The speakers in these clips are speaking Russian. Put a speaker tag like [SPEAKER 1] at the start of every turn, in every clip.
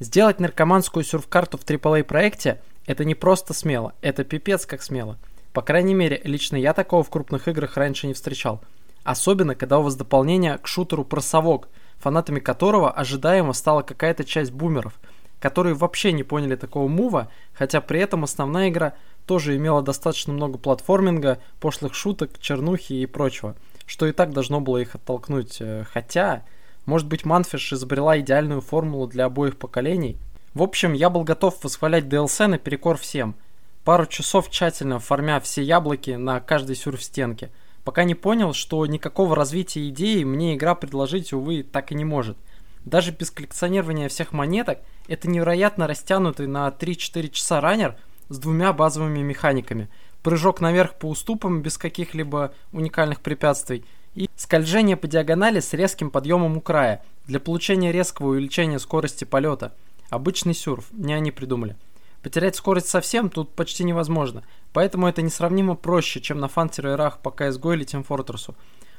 [SPEAKER 1] Сделать наркоманскую сюрф-карту в AAA проекте – это не просто смело, это пипец как смело. По крайней мере, лично я такого в крупных играх раньше не встречал. Особенно, когда у вас дополнение к шутеру про совок, фанатами которого ожидаемо стала какая-то часть бумеров, которые вообще не поняли такого мува, хотя при этом основная игра тоже имела достаточно много платформинга, пошлых шуток, чернухи и прочего, что и так должно было их оттолкнуть. Э, хотя, может быть, Манфиш изобрела идеальную формулу для обоих поколений. В общем, я был готов восхвалять DLC наперекор всем. Пару часов тщательно формя все яблоки на каждой сюрф-стенке, пока не понял, что никакого развития идеи мне игра предложить, увы, так и не может. Даже без коллекционирования всех монеток, это невероятно растянутый на 3-4 часа раннер с двумя базовыми механиками. Прыжок наверх по уступам без каких-либо уникальных препятствий – и скольжение по диагонали с резким подъемом у края для получения резкого увеличения скорости полета. Обычный сюрф, не они придумали. Потерять скорость совсем тут почти невозможно, поэтому это несравнимо проще, чем на фан-серверах по CSGO или Team Fortress.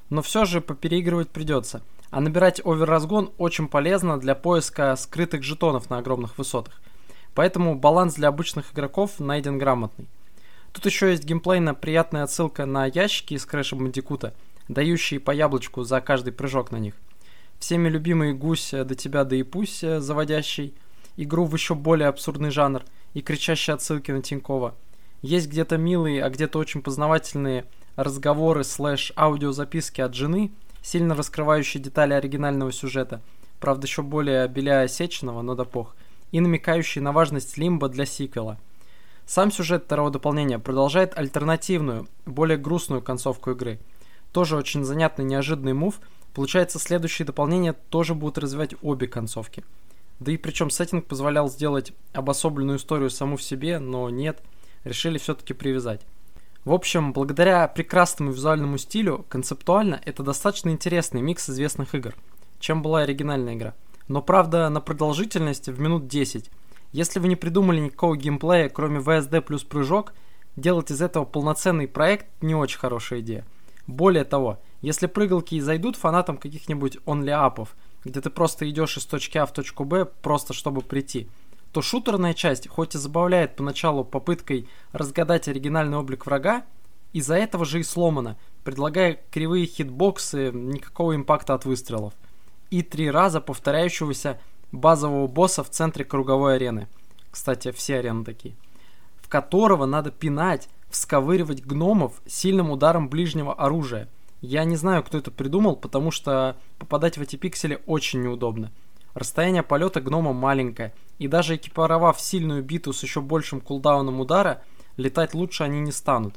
[SPEAKER 1] Но все же попереигрывать придется. А набирать оверразгон очень полезно для поиска скрытых жетонов на огромных высотах. Поэтому баланс для обычных игроков найден грамотный. Тут еще есть геймплейно приятная отсылка на ящики из Crash Bandicoot, дающие по яблочку за каждый прыжок на них. Всеми любимый гусь э, «До тебя, да и пусть», э, заводящий игру в еще более абсурдный жанр и кричащие отсылки на Тинькова. Есть где-то милые, а где-то очень познавательные разговоры слэш аудиозаписки от жены, сильно раскрывающие детали оригинального сюжета, правда еще более беля осеченного, но допох, и намекающие на важность лимба для сиквела. Сам сюжет второго дополнения продолжает альтернативную, более грустную концовку игры – тоже очень занятный, неожиданный мув. Получается, следующие дополнения тоже будут развивать обе концовки. Да и причем сеттинг позволял сделать обособленную историю саму в себе, но нет, решили все-таки привязать. В общем, благодаря прекрасному визуальному стилю, концептуально это достаточно интересный микс известных игр, чем была оригинальная игра. Но правда, на продолжительность в минут 10. Если вы не придумали никакого геймплея, кроме VSD плюс прыжок, делать из этого полноценный проект не очень хорошая идея. Более того, если прыгалки и зайдут фанатам каких-нибудь онли-апов, где ты просто идешь из точки А в точку Б, просто чтобы прийти, то шутерная часть, хоть и забавляет поначалу попыткой разгадать оригинальный облик врага, из-за этого же и сломана, предлагая кривые хитбоксы, никакого импакта от выстрелов. И три раза повторяющегося базового босса в центре круговой арены. Кстати, все арены такие. В которого надо пинать всковыривать гномов сильным ударом ближнего оружия. Я не знаю, кто это придумал, потому что попадать в эти пиксели очень неудобно. Расстояние полета гнома маленькое, и даже экипировав сильную биту с еще большим кулдауном удара, летать лучше они не станут.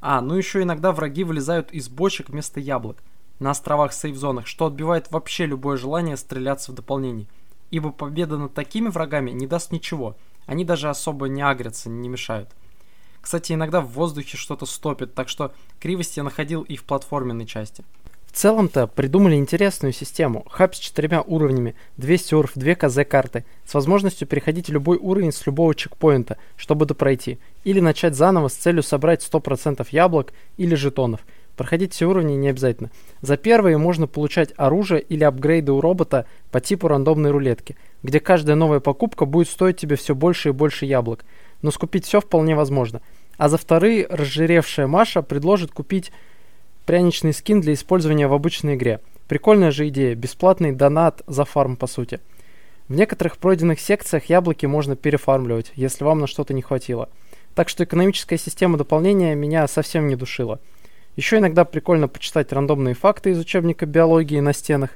[SPEAKER 1] А, ну еще иногда враги вылезают из бочек вместо яблок на островах сейф-зонах, что отбивает вообще любое желание стреляться в дополнение. Ибо победа над такими врагами не даст ничего, они даже особо не агрятся, не мешают. Кстати, иногда в воздухе что-то стопит, так что кривость я находил и в платформенной части. В целом-то придумали интересную систему. Хаб с четырьмя уровнями, две серф, две КЗ-карты, с возможностью переходить любой уровень с любого чекпоинта, чтобы допройти, или начать заново с целью собрать 100% яблок или жетонов. Проходить все уровни не обязательно. За первые можно получать оружие или апгрейды у робота по типу рандомной рулетки, где каждая новая покупка будет стоить тебе все больше и больше яблок но скупить все вполне возможно. А за вторые разжиревшая Маша предложит купить пряничный скин для использования в обычной игре. Прикольная же идея, бесплатный донат за фарм по сути. В некоторых пройденных секциях яблоки можно перефармливать, если вам на что-то не хватило. Так что экономическая система дополнения меня совсем не душила. Еще иногда прикольно почитать рандомные факты из учебника биологии на стенах.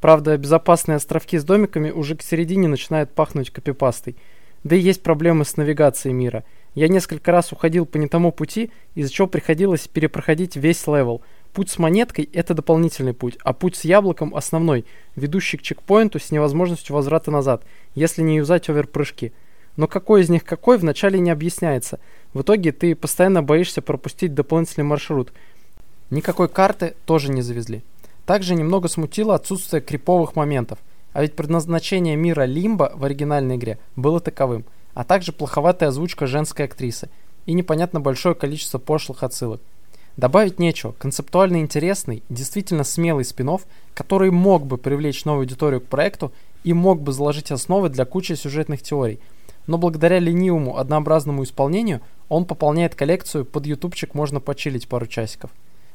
[SPEAKER 1] Правда, безопасные островки с домиками уже к середине начинают пахнуть копипастой – да и есть проблемы с навигацией мира. Я несколько раз уходил по не тому пути, из-за чего приходилось перепроходить весь левел. Путь с монеткой – это дополнительный путь, а путь с яблоком – основной, ведущий к чекпоинту с невозможностью возврата назад, если не юзать оверпрыжки. Но какой из них какой, вначале не объясняется. В итоге ты постоянно боишься пропустить дополнительный маршрут. Никакой карты тоже не завезли. Также немного смутило отсутствие криповых моментов – а ведь предназначение мира Лимба в оригинальной игре было таковым, а также плоховатая озвучка женской актрисы и непонятно большое количество пошлых отсылок. Добавить нечего, концептуально интересный, действительно смелый спин который мог бы привлечь новую аудиторию к проекту и мог бы заложить основы для кучи сюжетных теорий. Но благодаря ленивому, однообразному исполнению, он пополняет коллекцию, под ютубчик можно почилить пару часиков.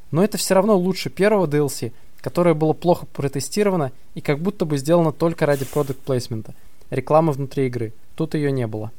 [SPEAKER 1] Но это все равно лучше первого DLC, которое было плохо протестировано и как будто бы сделано только ради продукт плейсмента рекламы внутри игры. Тут ее не было.